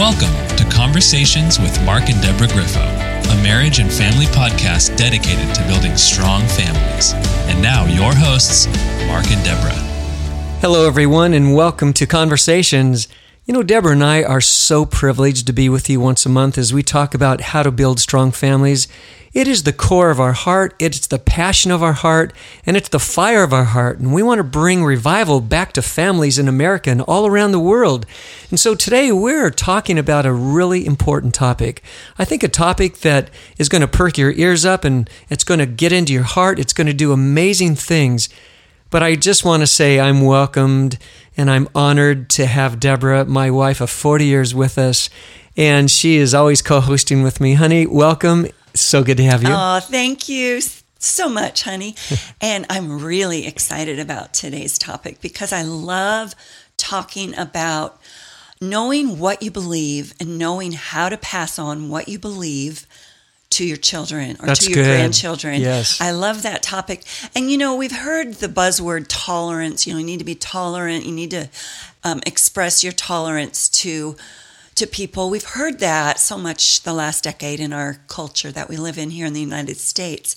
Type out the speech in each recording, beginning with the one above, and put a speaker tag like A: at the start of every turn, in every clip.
A: Welcome to Conversations with Mark and Deborah Griffo, a marriage and family podcast dedicated to building strong families. And now, your hosts, Mark and Deborah.
B: Hello, everyone, and welcome to Conversations. You know, Deborah and I are so privileged to be with you once a month as we talk about how to build strong families. It is the core of our heart, it's the passion of our heart, and it's the fire of our heart. And we want to bring revival back to families in America and all around the world. And so today we're talking about a really important topic. I think a topic that is going to perk your ears up and it's going to get into your heart, it's going to do amazing things. But I just want to say I'm welcomed and I'm honored to have Deborah, my wife of 40 years, with us. And she is always co hosting with me. Honey, welcome. So good to have you.
C: Oh, thank you so much, honey. and I'm really excited about today's topic because I love talking about knowing what you believe and knowing how to pass on what you believe to your children or
B: That's
C: to your
B: good.
C: grandchildren.
B: Yes.
C: I love that topic. And you know, we've heard the buzzword tolerance. You know, you need to be tolerant. You need to um, express your tolerance to to people. We've heard that so much the last decade in our culture that we live in here in the United States.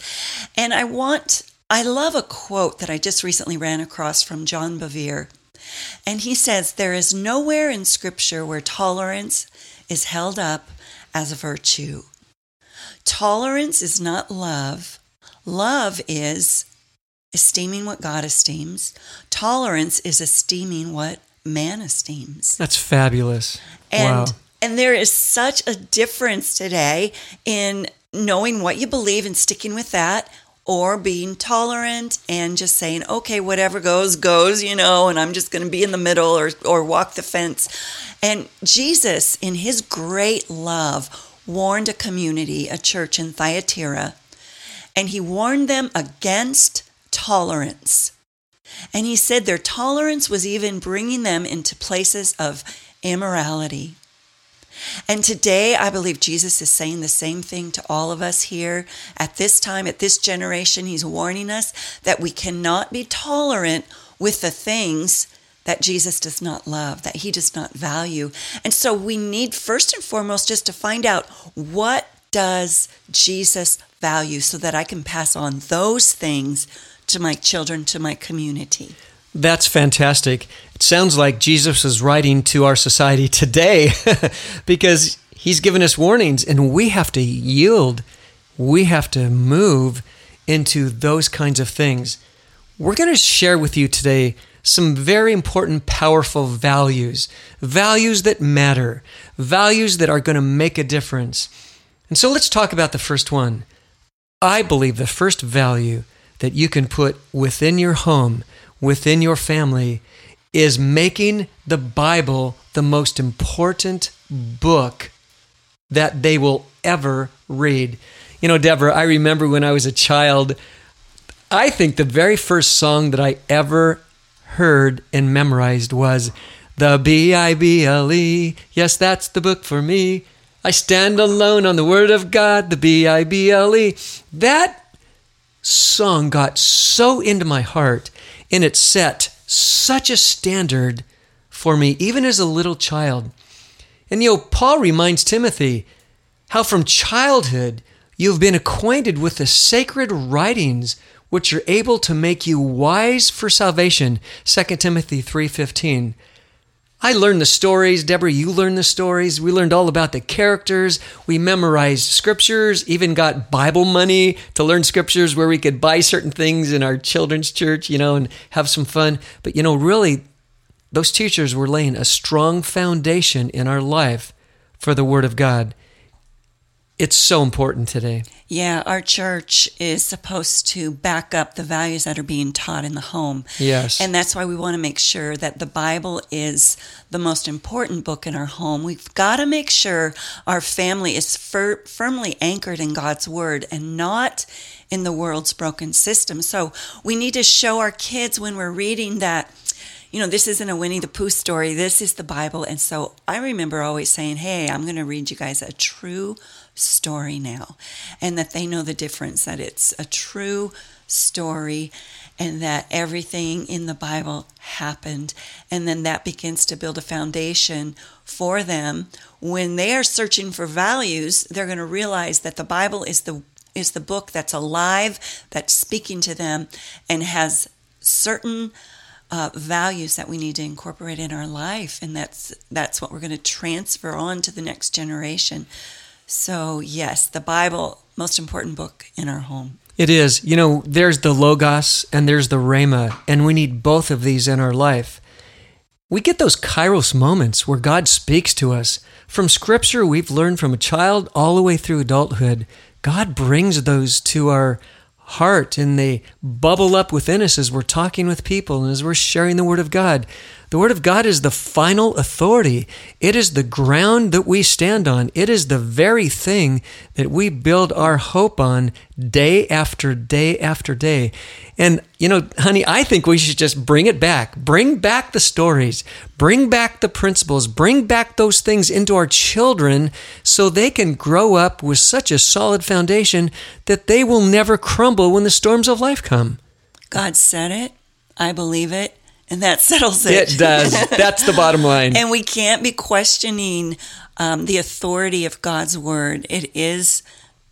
C: And I want I love a quote that I just recently ran across from John Bevere. And he says, There is nowhere in Scripture where tolerance is held up as a virtue. Tolerance is not love. Love is esteeming what God esteems. Tolerance is esteeming what man esteems.
B: That's fabulous.
C: And
B: wow.
C: and there is such a difference today in knowing what you believe and sticking with that or being tolerant and just saying okay whatever goes goes you know and I'm just going to be in the middle or or walk the fence. And Jesus in his great love warned a community, a church in Thyatira, and he warned them against tolerance. And he said their tolerance was even bringing them into places of immorality. And today, I believe Jesus is saying the same thing to all of us here at this time, at this generation. He's warning us that we cannot be tolerant with the things that Jesus does not love, that he does not value. And so we need first and foremost just to find out what does Jesus value so that I can pass on those things to my children, to my community.
B: That's fantastic. It sounds like Jesus is writing to our society today because he's given us warnings and we have to yield. We have to move into those kinds of things. We're going to share with you today some very important, powerful values, values that matter, values that are going to make a difference. And so let's talk about the first one. I believe the first value that you can put within your home, within your family, is making the Bible the most important book that they will ever read. You know, Deborah, I remember when I was a child, I think the very first song that I ever heard and memorized was the B I B L E. Yes, that's the book for me. I stand alone on the Word of God, the B I B L E. That song got so into my heart and it set such a standard for me, even as a little child. And you know, Paul reminds Timothy how from childhood you've been acquainted with the sacred writings which are able to make you wise for salvation 2 timothy 3.15 i learned the stories. Deborah you learned the stories. We learned all about the characters. We memorized scriptures even got bible money to learn scriptures where we could buy certain things in our children's church you know and have some fun. But you know really those teachers were laying a strong foundation in our life for the word of god it's so important today.
C: Yeah, our church is supposed to back up the values that are being taught in the home.
B: Yes.
C: And that's why we want to make sure that the Bible is the most important book in our home. We've got to make sure our family is fir- firmly anchored in God's word and not in the world's broken system. So we need to show our kids when we're reading that you know, this isn't a Winnie the Pooh story. This is the Bible. And so I remember always saying, Hey, I'm going to read you guys a true story now. And that they know the difference, that it's a true story. and that everything in the Bible happened. And then that begins to build a foundation for them. When they are searching for values, they're going to realize that the Bible is the is the book that's alive, that's speaking to them, and has certain uh, values that we need to incorporate in our life, and that's that's what we're going to transfer on to the next generation. So yes, the Bible, most important book in our home.
B: It is. You know, there's the Logos and there's the Rhema, and we need both of these in our life. We get those kairos moments where God speaks to us. From scripture we've learned from a child all the way through adulthood, God brings those to our heart and they bubble up within us as we're talking with people and as we're sharing the Word of God. The Word of God is the final authority. It is the ground that we stand on. It is the very thing that we build our hope on day after day after day. And, you know, honey, I think we should just bring it back. Bring back the stories, bring back the principles, bring back those things into our children so they can grow up with such a solid foundation that they will never crumble when the storms of life come.
C: God said it. I believe it and that settles it.
B: It does. That's the bottom line.
C: and we can't be questioning um, the authority of God's word. It is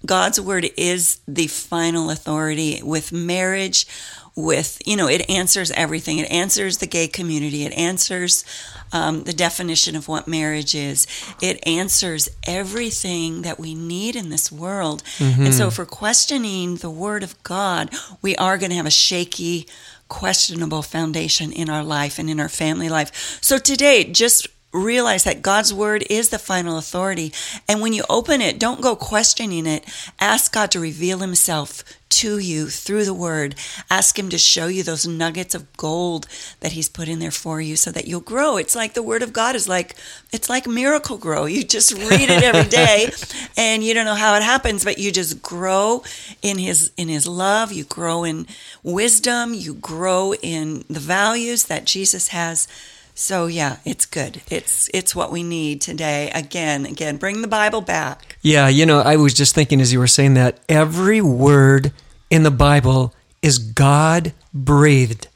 C: God's word is the final authority with marriage. With you know, it answers everything. It answers the gay community. It answers um, the definition of what marriage is. It answers everything that we need in this world. Mm-hmm. And so, if we're questioning the word of God, we are going to have a shaky questionable foundation in our life and in our family life. So today, just realize that God's word is the final authority. And when you open it, don't go questioning it. Ask God to reveal himself to you through the word. Ask him to show you those nuggets of gold that he's put in there for you so that you'll grow. It's like the word of God is like it's like Miracle-Gro. You just read it every day and you don't know how it happens, but you just grow in his in his love, you grow in wisdom, you grow in the values that Jesus has. So yeah, it's good. It's it's what we need today. Again, again, bring the Bible back.
B: Yeah, you know, I was just thinking as you were saying that every word in the Bible is God breathed.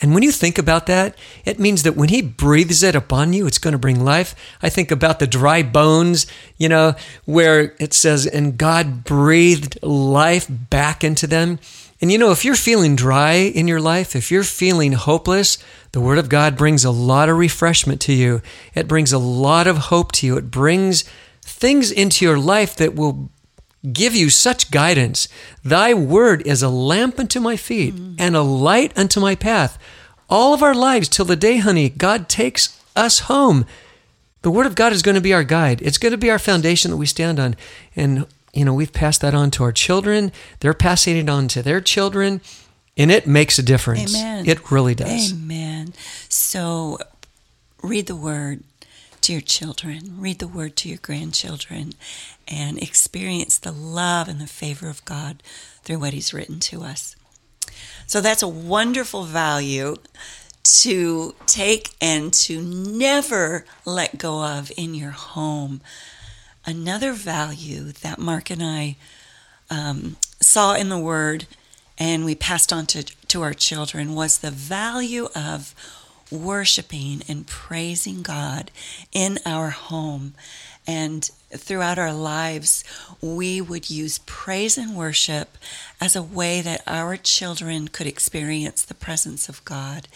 B: And when you think about that, it means that when He breathes it upon you, it's going to bring life. I think about the dry bones, you know, where it says, and God breathed life back into them. And you know, if you're feeling dry in your life, if you're feeling hopeless, the Word of God brings a lot of refreshment to you. It brings a lot of hope to you. It brings things into your life that will give you such guidance. Thy word is a lamp unto my feet mm. and a light unto my path. All of our lives till the day, honey, God takes us home. The word of God is going to be our guide. It's going to be our foundation that we stand on. And, you know, we've passed that on to our children. They're passing it on to their children. And it makes a difference.
C: Amen.
B: It really does.
C: Amen. So read the word to your children, read the word to your grandchildren, and experience the love and the favor of God through what He's written to us. So that's a wonderful value to take and to never let go of in your home. Another value that Mark and I um, saw in the Word and we passed on to, to our children was the value of worshiping and praising God in our home. And throughout our lives, we would use praise and worship as a way that our children could experience the presence of God.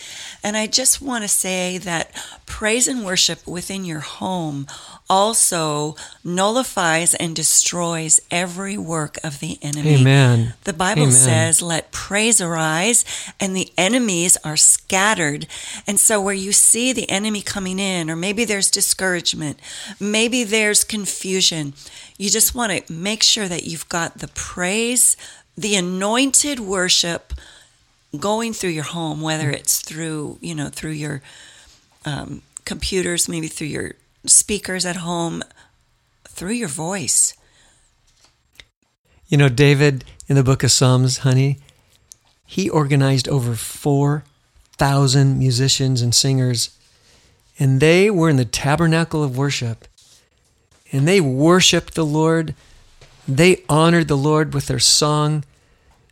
C: And I just want to say that praise and worship within your home also nullifies and destroys every work of the enemy.
B: Amen.
C: The Bible
B: Amen.
C: says, let praise arise and the enemies are scattered. And so where you see the enemy coming in, or maybe there's discouragement, maybe there's confusion, you just want to make sure that you've got the praise, the anointed worship going through your home, whether it's through, you know, through your um, computers, maybe through your speakers at home through your voice.
B: You know, David in the book of Psalms, honey, he organized over 4,000 musicians and singers, and they were in the tabernacle of worship. And they worshiped the Lord. They honored the Lord with their song.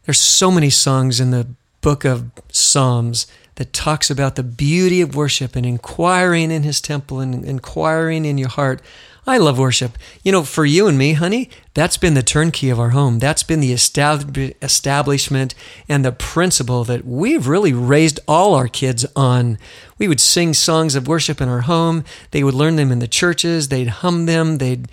B: There's so many songs in the book of Psalms that talks about the beauty of worship and inquiring in his temple and inquiring in your heart. I love worship. You know, for you and me, honey, that's been the turnkey of our home. That's been the establishment and the principle that we've really raised all our kids on. We would sing songs of worship in our home. They would learn them in the churches. They'd hum them. They'd,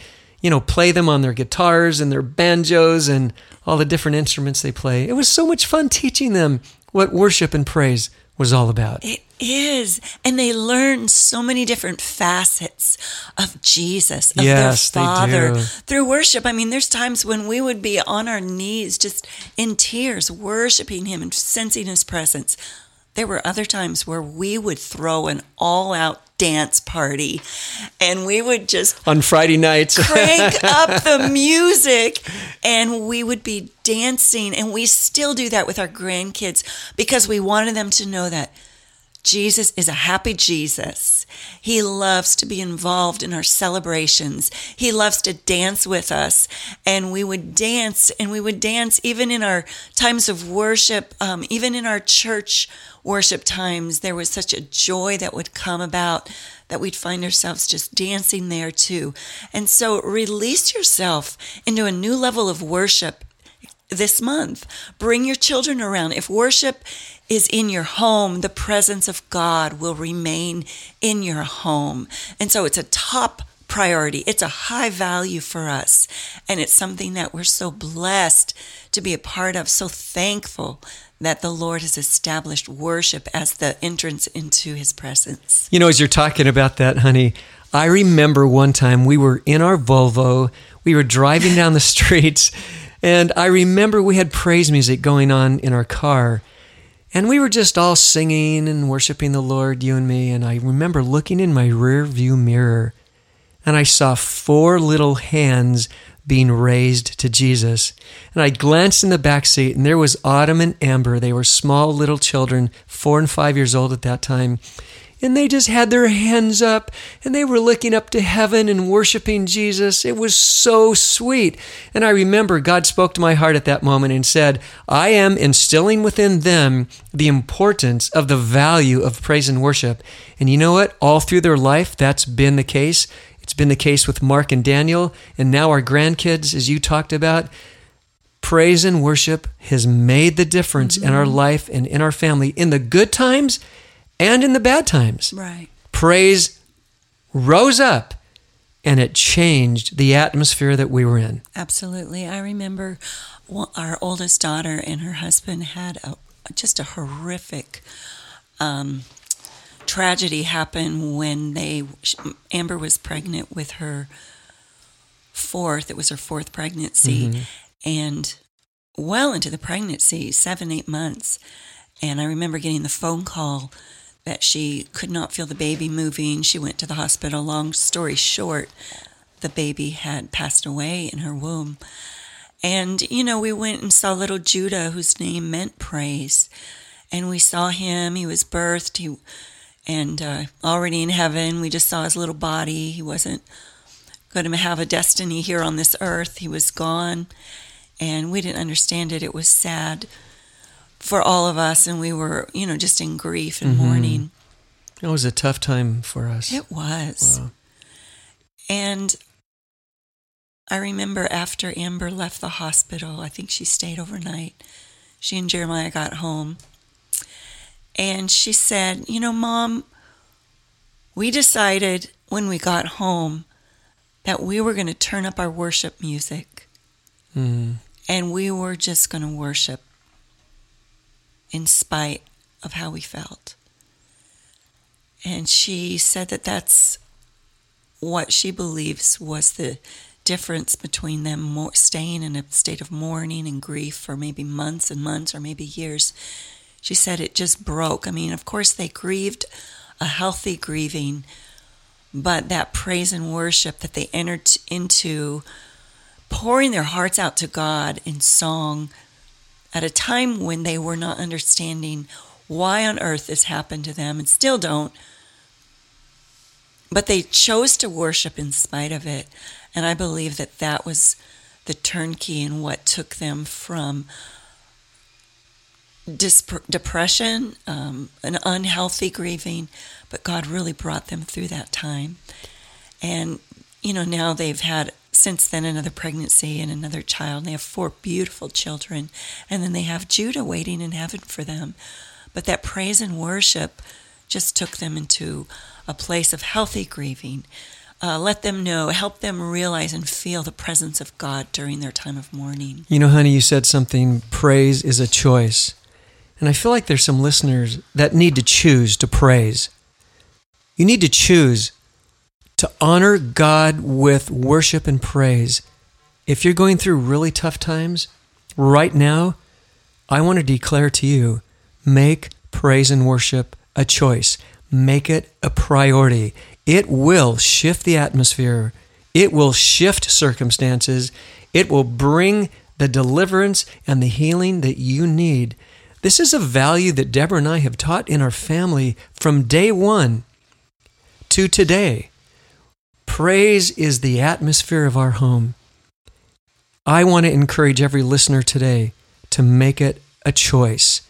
B: you know, play them on their guitars and their banjos and all the different instruments they play. It was so much fun teaching them what worship and praise was all about.
C: It is. And they learn so many different facets of Jesus, of
B: yes,
C: their Father through worship. I mean, there's times when we would be on our knees just in tears, worshiping Him and sensing His presence. There were other times where we would throw an all out dance party. And we would just
B: on Friday nights.
C: crank up the music and we would be dancing. And we still do that with our grandkids because we wanted them to know that Jesus is a happy Jesus. He loves to be involved in our celebrations. He loves to dance with us. And we would dance, and we would dance even in our times of worship, um, even in our church worship times. There was such a joy that would come about that we'd find ourselves just dancing there too. And so release yourself into a new level of worship this month. Bring your children around. If worship is in your home, the presence of God will remain in your home. And so it's a top priority. It's a high value for us. And it's something that we're so blessed to be a part of, so thankful that the Lord has established worship as the entrance into his presence.
B: You know, as you're talking about that, honey, I remember one time we were in our Volvo, we were driving down the streets, and I remember we had praise music going on in our car. And we were just all singing and worshiping the Lord, you and me. And I remember looking in my rear view mirror and I saw four little hands being raised to Jesus. And I glanced in the back seat and there was Autumn and Amber. They were small little children, four and five years old at that time and they just had their hands up and they were looking up to heaven and worshiping Jesus. It was so sweet. And I remember God spoke to my heart at that moment and said, I am instilling within them the importance of the value of praise and worship. And you know what? All through their life, that's been the case. It's been the case with Mark and Daniel, and now our grandkids, as you talked about. Praise and worship has made the difference mm-hmm. in our life and in our family in the good times and in the bad times.
C: Right.
B: Praise rose up and it changed the atmosphere that we were in.
C: Absolutely. I remember our oldest daughter and her husband had a, just a horrific um, tragedy happen when they Amber was pregnant with her fourth. It was her fourth pregnancy, mm-hmm. and well into the pregnancy, seven eight months. And I remember getting the phone call that she could not feel the baby moving. She went to the hospital. Long story short, the baby had passed away in her womb. And, you know, we went and saw little Judah, whose name meant praise. And we saw him. He was birthed. He, and uh, already in heaven, we just saw his little body. He wasn't going to have a destiny here on this earth. He was gone. And we didn't understand it. It was sad for all of us, and we were, you know, just in grief and mm-hmm. mourning.
B: It was a tough time for us.
C: It was. Wow. And I remember after Amber left the hospital, I think she stayed overnight. She and Jeremiah got home. And she said, You know, Mom, we decided when we got home that we were going to turn up our worship music. Mm. And we were just going to worship in spite of how we felt. And she said that that's what she believes was the difference between them staying in a state of mourning and grief for maybe months and months or maybe years. She said it just broke. I mean, of course, they grieved a healthy grieving, but that praise and worship that they entered into, pouring their hearts out to God in song, at a time when they were not understanding why on earth this happened to them and still don't. But they chose to worship in spite of it. And I believe that that was the turnkey and what took them from depression, um, an unhealthy grieving, but God really brought them through that time. And, you know, now they've had since then another pregnancy and another child. They have four beautiful children. And then they have Judah waiting in heaven for them. But that praise and worship just took them into a place of healthy grieving. Uh, let them know, help them realize and feel the presence of God during their time of mourning.
B: You know, honey, you said something praise is a choice. And I feel like there's some listeners that need to choose to praise. You need to choose to honor God with worship and praise. If you're going through really tough times, right now, I want to declare to you make praise and worship a choice. Make it a priority. It will shift the atmosphere. It will shift circumstances. It will bring the deliverance and the healing that you need. This is a value that Deborah and I have taught in our family from day one to today. Praise is the atmosphere of our home. I want to encourage every listener today to make it a choice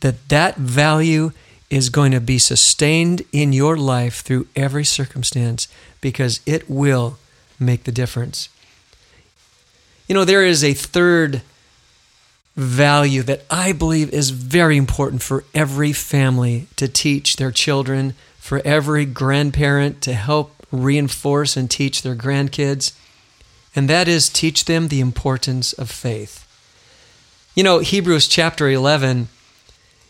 B: that that value is going to be sustained in your life through every circumstance because it will make the difference. You know, there is a third value that I believe is very important for every family to teach their children, for every grandparent to help reinforce and teach their grandkids, and that is teach them the importance of faith. You know, Hebrews chapter 11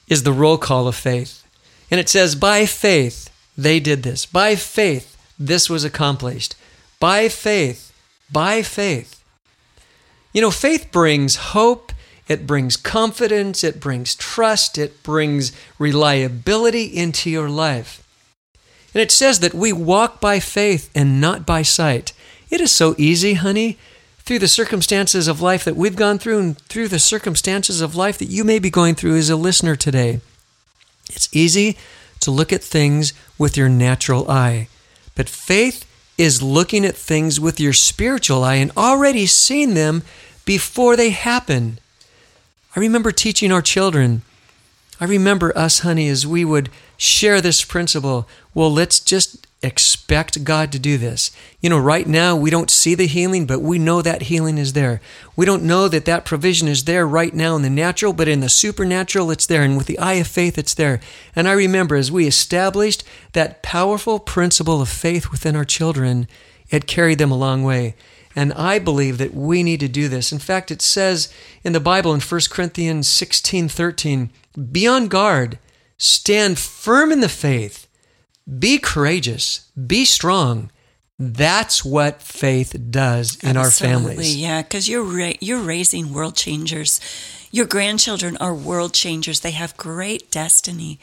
B: is the roll call of faith. And it says, By faith, they did this. By faith, this was accomplished. By faith, by faith. You know, faith brings hope, it brings confidence, it brings trust, it brings reliability into your life. And it says that we walk by faith and not by sight. It is so easy, honey, through the circumstances of life that we've gone through and through the circumstances of life that you may be going through as a listener today. It's easy to look at things with your natural eye, but faith is looking at things with your spiritual eye and already seeing them before they happen. I remember teaching our children. I remember us, honey, as we would share this principle. Well, let's just expect God to do this. You know, right now we don't see the healing, but we know that healing is there. We don't know that that provision is there right now in the natural, but in the supernatural it's there. And with the eye of faith, it's there. And I remember as we established that powerful principle of faith within our children, it carried them a long way. And I believe that we need to do this. In fact, it says in the Bible in 1 Corinthians 16 13, be on guard, stand firm in the faith be courageous, be strong. That's what faith does in
C: Absolutely,
B: our families.
C: Yeah, because you're ra- you're raising world changers. Your grandchildren are world changers. They have great destiny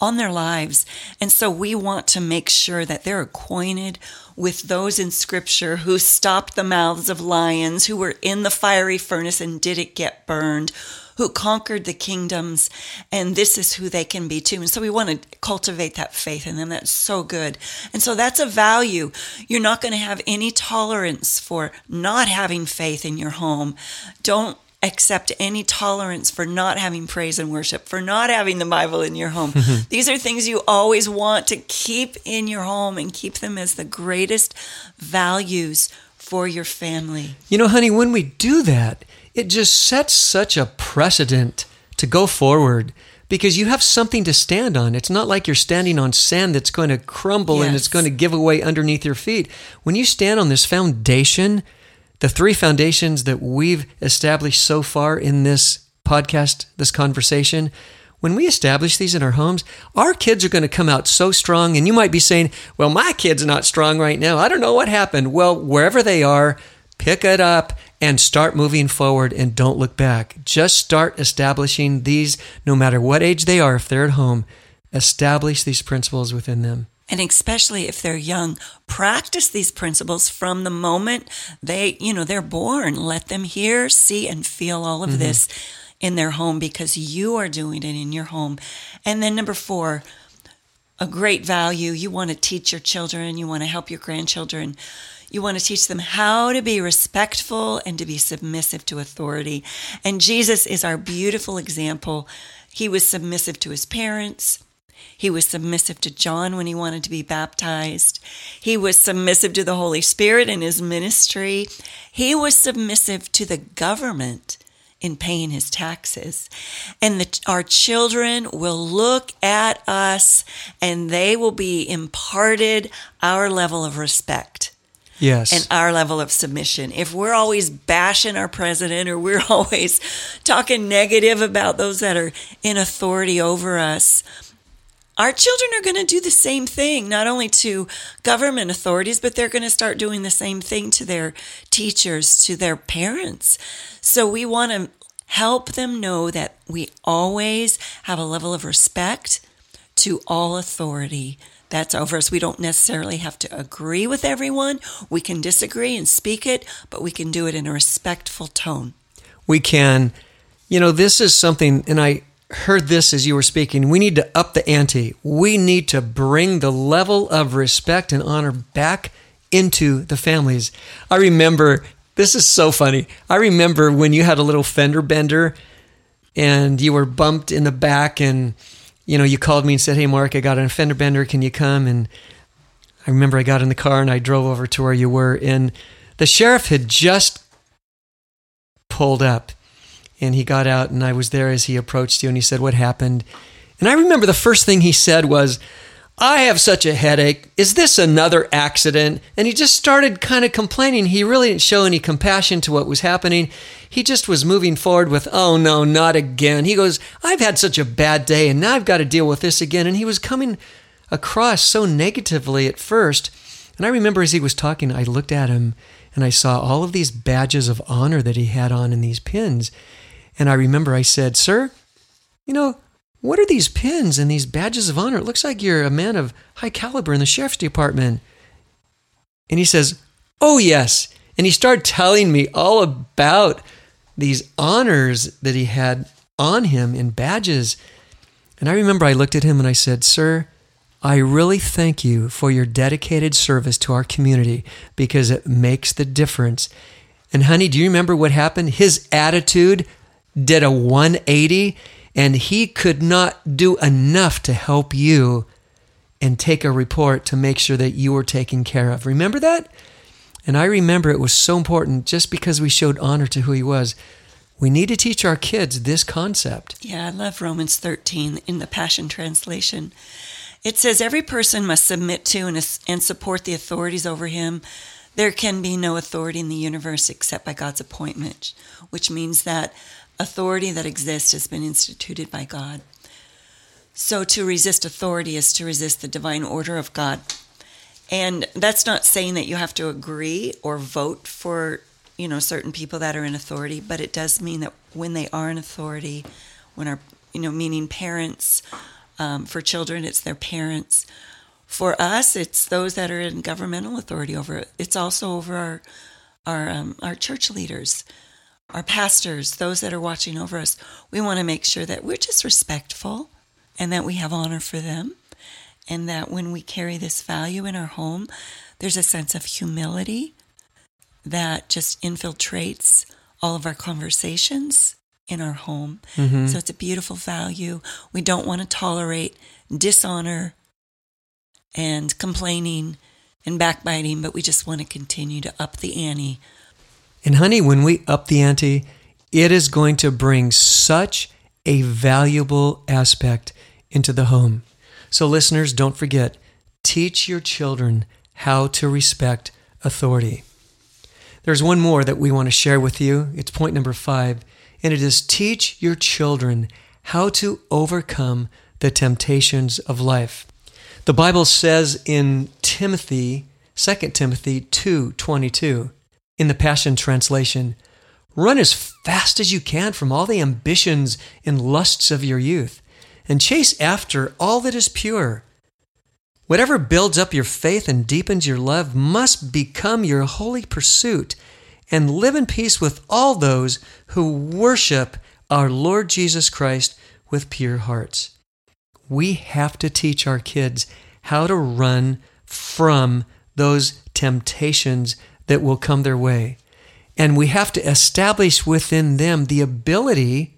C: on their lives. And so we want to make sure that they're acquainted with those in scripture who stopped the mouths of lions, who were in the fiery furnace and didn't get burned, who conquered the kingdoms, and this is who they can be too. And so we want to cultivate that faith in them. That's so good. And so that's a value. You're not going to have any tolerance for not having faith in your home. Don't accept any tolerance for not having praise and worship, for not having the Bible in your home. Mm-hmm. These are things you always want to keep in your home and keep them as the greatest values for your family.
B: You know, honey, when we do that, it just sets such a precedent to go forward because you have something to stand on. It's not like you're standing on sand that's going to crumble and it's going to give away underneath your feet. When you stand on this foundation, the three foundations that we've established so far in this podcast, this conversation, when we establish these in our homes, our kids are going to come out so strong. And you might be saying, well, my kid's not strong right now. I don't know what happened. Well, wherever they are, pick it up and start moving forward and don't look back. Just start establishing these, no matter what age they are, if they're at home, establish these principles within them.
C: And especially if they're young, practice these principles from the moment they, you know, they're born. Let them hear, see, and feel all of mm-hmm. this in their home because you are doing it in your home. And then number four, a great value. You want to teach your children, you want to help your grandchildren. You want to teach them how to be respectful and to be submissive to authority. And Jesus is our beautiful example. He was submissive to his parents. He was submissive to John when he wanted to be baptized. He was submissive to the Holy Spirit in his ministry. He was submissive to the government in paying his taxes. And the, our children will look at us and they will be imparted our level of respect.
B: Yes.
C: And our level of submission. If we're always bashing our president or we're always talking negative about those that are in authority over us, our children are going to do the same thing, not only to government authorities, but they're going to start doing the same thing to their teachers, to their parents. So we want to help them know that we always have a level of respect to all authority that's over us. We don't necessarily have to agree with everyone. We can disagree and speak it, but we can do it in a respectful tone.
B: We can. You know, this is something, and I heard this as you were speaking. We need to up the ante. We need to bring the level of respect and honor back into the families. I remember, this is so funny. I remember when you had a little fender bender and you were bumped in the back and you know, you called me and said, "Hey, Mark, I got an fender bender. Can you come?" And I remember I got in the car and I drove over to where you were, and the sheriff had just pulled up, and he got out, and I was there as he approached you, and he said, "What happened?" And I remember the first thing he said was, I have such a headache. Is this another accident? And he just started kind of complaining. He really didn't show any compassion to what was happening. He just was moving forward with, oh no, not again. He goes, I've had such a bad day and now I've got to deal with this again. And he was coming across so negatively at first. And I remember as he was talking, I looked at him and I saw all of these badges of honor that he had on in these pins. And I remember I said, Sir, you know, what are these pins and these badges of honor? It looks like you're a man of high caliber in the sheriff's department. And he says, Oh, yes. And he started telling me all about these honors that he had on him in badges. And I remember I looked at him and I said, Sir, I really thank you for your dedicated service to our community because it makes the difference. And honey, do you remember what happened? His attitude did a 180 and he could not do enough to help you and take a report to make sure that you were taken care of. Remember that? And I remember it was so important just because we showed honor to who he was. We need to teach our kids this concept.
C: Yeah, I love Romans 13 in the Passion Translation. It says, Every person must submit to and, and support the authorities over him. There can be no authority in the universe except by God's appointment, which means that authority that exists has been instituted by God. So to resist authority is to resist the divine order of God. And that's not saying that you have to agree or vote for, you know, certain people that are in authority, but it does mean that when they are in authority, when our, you know, meaning parents, um, for children, it's their parents. For us, it's those that are in governmental authority over it. It's also over our, our, um, our church leaders our pastors, those that are watching over us, we want to make sure that we're just respectful and that we have honor for them. And that when we carry this value in our home, there's a sense of humility that just infiltrates all of our conversations in our home. Mm-hmm. So it's a beautiful value. We don't want to tolerate dishonor and complaining and backbiting, but we just want to continue to up the ante
B: and honey, when we up the ante, it is going to bring such a valuable aspect into the home. So, listeners, don't forget teach your children how to respect authority. There's one more that we want to share with you. It's point number five, and it is teach your children how to overcome the temptations of life. The Bible says in Timothy, 2 Timothy 2:22, in the Passion Translation Run as fast as you can from all the ambitions and lusts of your youth, and chase after all that is pure. Whatever builds up your faith and deepens your love must become your holy pursuit, and live in peace with all those who worship our Lord Jesus Christ with pure hearts. We have to teach our kids how to run from those temptations that will come their way. And we have to establish within them the ability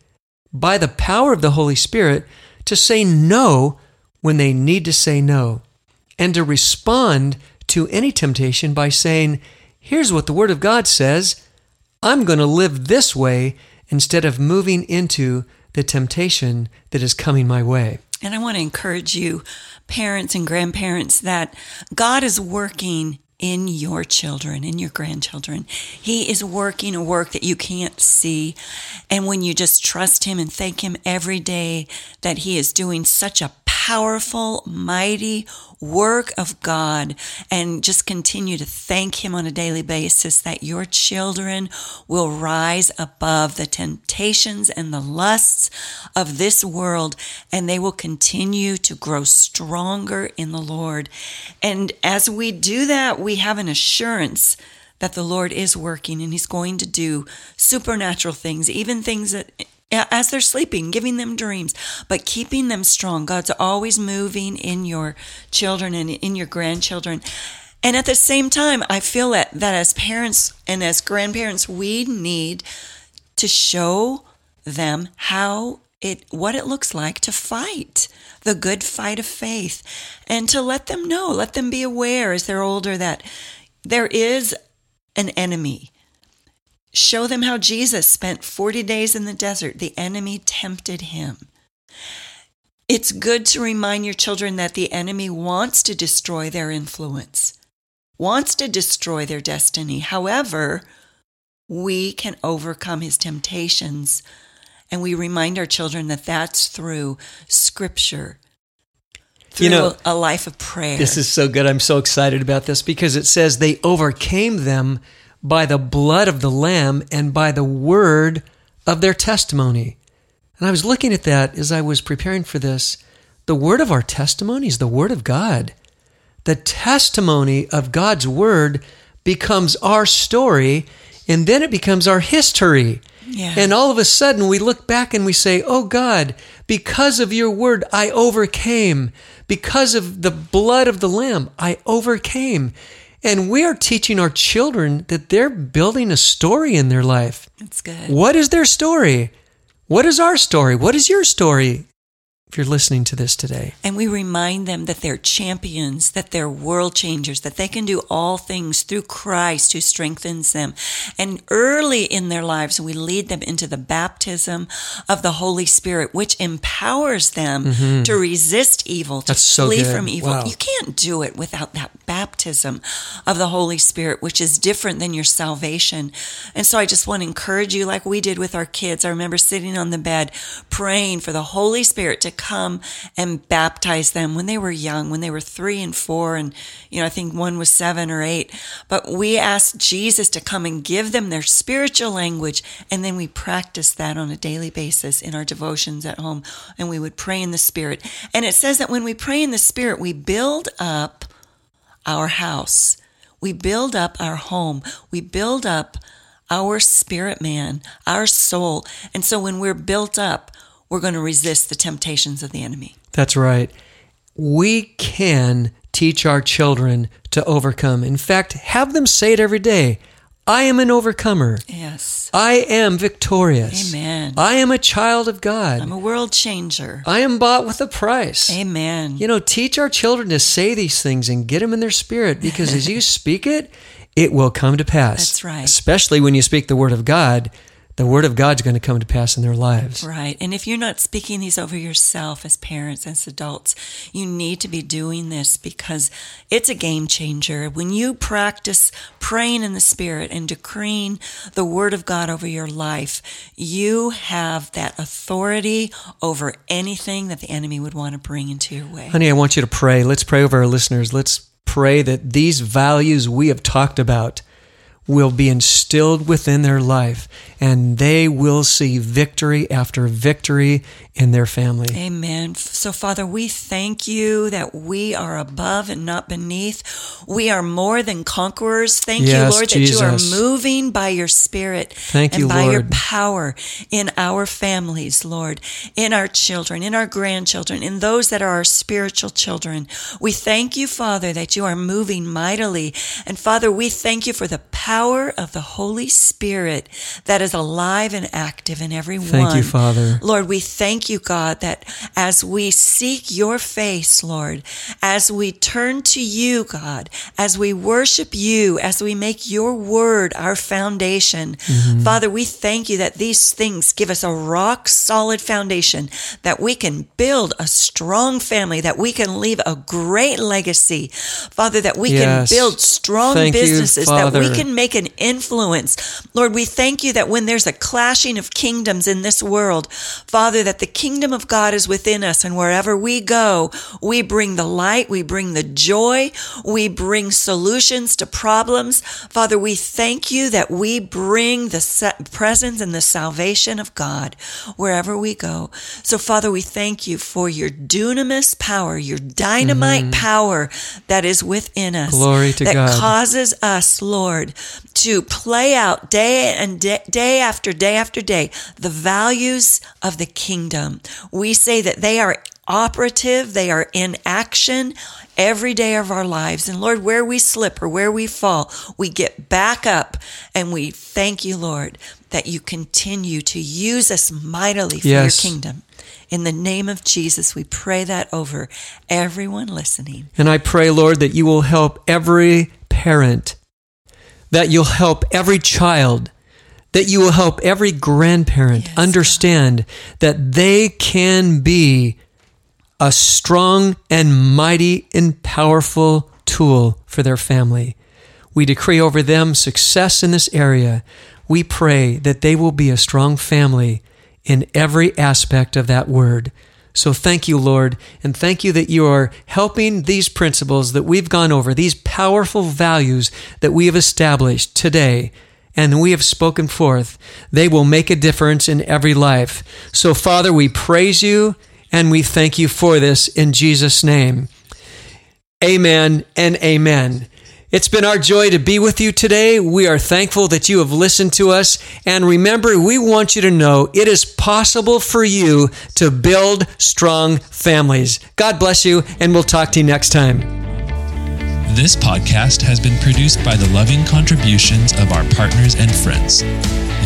B: by the power of the Holy Spirit to say no when they need to say no and to respond to any temptation by saying, Here's what the Word of God says. I'm going to live this way instead of moving into the temptation that is coming my way.
C: And I want to encourage you, parents and grandparents, that God is working in your children, in your grandchildren. He is working a work that you can't see. And when you just trust Him and thank Him every day that He is doing such a powerful, mighty work of God and just continue to thank Him on a daily basis that your children will rise above the temptations and the lusts of this world and they will continue to grow stronger in the Lord. And as we do that, we have an assurance that the Lord is working and He's going to do supernatural things, even things that as they're sleeping, giving them dreams, but keeping them strong. God's always moving in your children and in your grandchildren. And at the same time, I feel that, that as parents and as grandparents, we need to show them how it what it looks like to fight the good fight of faith and to let them know let them be aware as they're older that there is an enemy Show them how Jesus spent 40 days in the desert. The enemy tempted him. It's good to remind your children that the enemy wants to destroy their influence, wants to destroy their destiny. However, we can overcome his temptations. And we remind our children that that's through scripture, through
B: You know,
C: a life of prayer.
B: This is so good. I'm so excited about this because it says they overcame them by the blood of the Lamb and by the word of their testimony. And I was looking at that as I was preparing for this. The word of our testimony is the word of God. The testimony of God's word becomes our story, and then it becomes our history.
C: Yeah.
B: And all of a sudden, we look back and we say, Oh God, because of your word, I overcame. Because of the blood of the Lamb, I overcame. And we are teaching our children that they're building a story in their life.
C: That's good.
B: What is their story? What is our story? What is your story? If you're listening to this today,
C: And we remind them that they're champions, that they're world changers, that they can do all things through Christ who strengthens them. And early in their lives, we lead them into the baptism of the Holy Spirit, which empowers them to resist evil, to
B: Mm-hmm. So
C: flee
B: good.
C: from evil.
B: Wow.
C: You can't do it without that baptism of the Holy Spirit, which is different than your salvation. And so I just want to encourage you, like we did with our kids. I remember sitting on the bed praying for the Holy Spirit to come and baptize them when they were young, when they were three and four. And, you know, I think one was seven or eight. But we asked Jesus to come and give them their spiritual language. And then we practiced that on a daily basis in our devotions at home. And we would pray in the Spirit. And it says that when we pray in the Spirit, we build up our house. We build up our home. We build up our spirit man, our soul. And so when we're built up, we're going to resist the temptations of the enemy.
B: that's right. We can teach our children to overcome. In fact, have them say it every day I am an overcomer.
C: Yes.
B: I am victorious.
C: Amen.
B: I am a child of God.
C: I'm a world changer.
B: I am bought with a price.
C: Amen.
B: You know, teach our children to say these things and get them in their spirit because as you speak it, it will come to pass.
C: That's right.
B: Especially when you speak the word of God, the word of God's going to come to pass in their lives.
C: Right. And if you're not speaking these over yourself as parents, as adults, you need to be doing this because it's a game changer. When you practice praying in the Spirit and decreeing the Word of God over your life, you have that authority over anything that the enemy would want to bring into your way.
B: Honey, I want you to pray. Let's pray over our listeners. Let's pray that these values we have talked about will be instilled within their life and they will see victory after victory in their family.
C: Amen. So, Father, we thank you that we are above and not beneath. We are more than conquerors. Thank
B: Yes,
C: you, Lord, that you are moving by your spirit
B: Thank
C: and
B: you,
C: by your power in our families, Lord, in our children, in our grandchildren, in those that are our spiritual children. We thank you, Father, that you are moving mightily. And Father, we thank you for the power of the Holy Spirit that is alive and active in every
B: Thank
C: one.
B: you, Father.
C: Lord, we thank you, God, that as we seek your face, Lord, as we turn to you, God, as we worship you, as we make your word our foundation,
B: Mm-hmm.
C: Father, we thank you that these things give us a rock solid foundation that we can build a strong family, that we can leave a great legacy. Father, that we
B: Yes.
C: can build strong
B: Thank you,
C: businesses, that we
B: Father.
C: Can make an influence. Lord, we thank you that when there's a clashing of kingdoms in this world, Father, that the kingdom of God is within us, and wherever we go, we bring the light, we bring the joy, we bring solutions to problems. Father, we thank you that we bring the presence and the salvation of God wherever we go. So, Father, we thank you for your dunamis power, your dynamite power that is within us.
B: Mm-hmm. Glory to God
C: that
B: God.
C: causes us, Lord, to play out day and day, day after day after day the values of the kingdom. We say that they are operative, they are in action every day of our lives. And Lord, where we slip or where we fall, we get back up and we thank you, Lord, that you continue to use us mightily for
B: Yes.
C: your kingdom. In the name of Jesus, we pray that over everyone listening.
B: And I pray, Lord, that you will help every parent, that you'll help every child, that you will help every grandparent
C: Yes,
B: understand that they can be a strong and mighty and powerful tool for their family. We decree over them success in this area. We pray that they will be a strong family in every aspect of that word. So thank you, Lord, and thank you that you are helping these principles that we've gone over, these powerful values that we have established today and we have spoken forth. They will make a difference in every life. So, Father, we praise you and we thank you for this in Jesus' name. Amen and amen. It's been our joy to be with you today. We are thankful that you have listened to us. And remember, we want you to know it is possible for you to build strong families. God bless you, and we'll talk to you next time.
A: This podcast has been produced by the loving contributions of our partners and friends.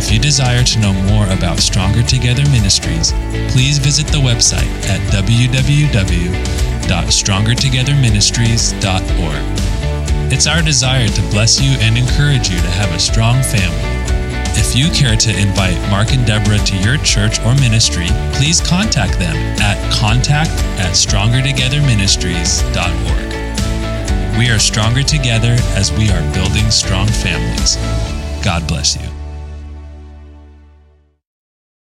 A: If you desire to know more about Stronger Together Ministries, please visit the website at www.strongertogetherministries.org. It's our desire to bless you and encourage you to have a strong family. If you care to invite Mark and Deborah to your church or ministry, please contact them at contact at strongertogetherministries.org. We are stronger together as we are building strong families. God bless you.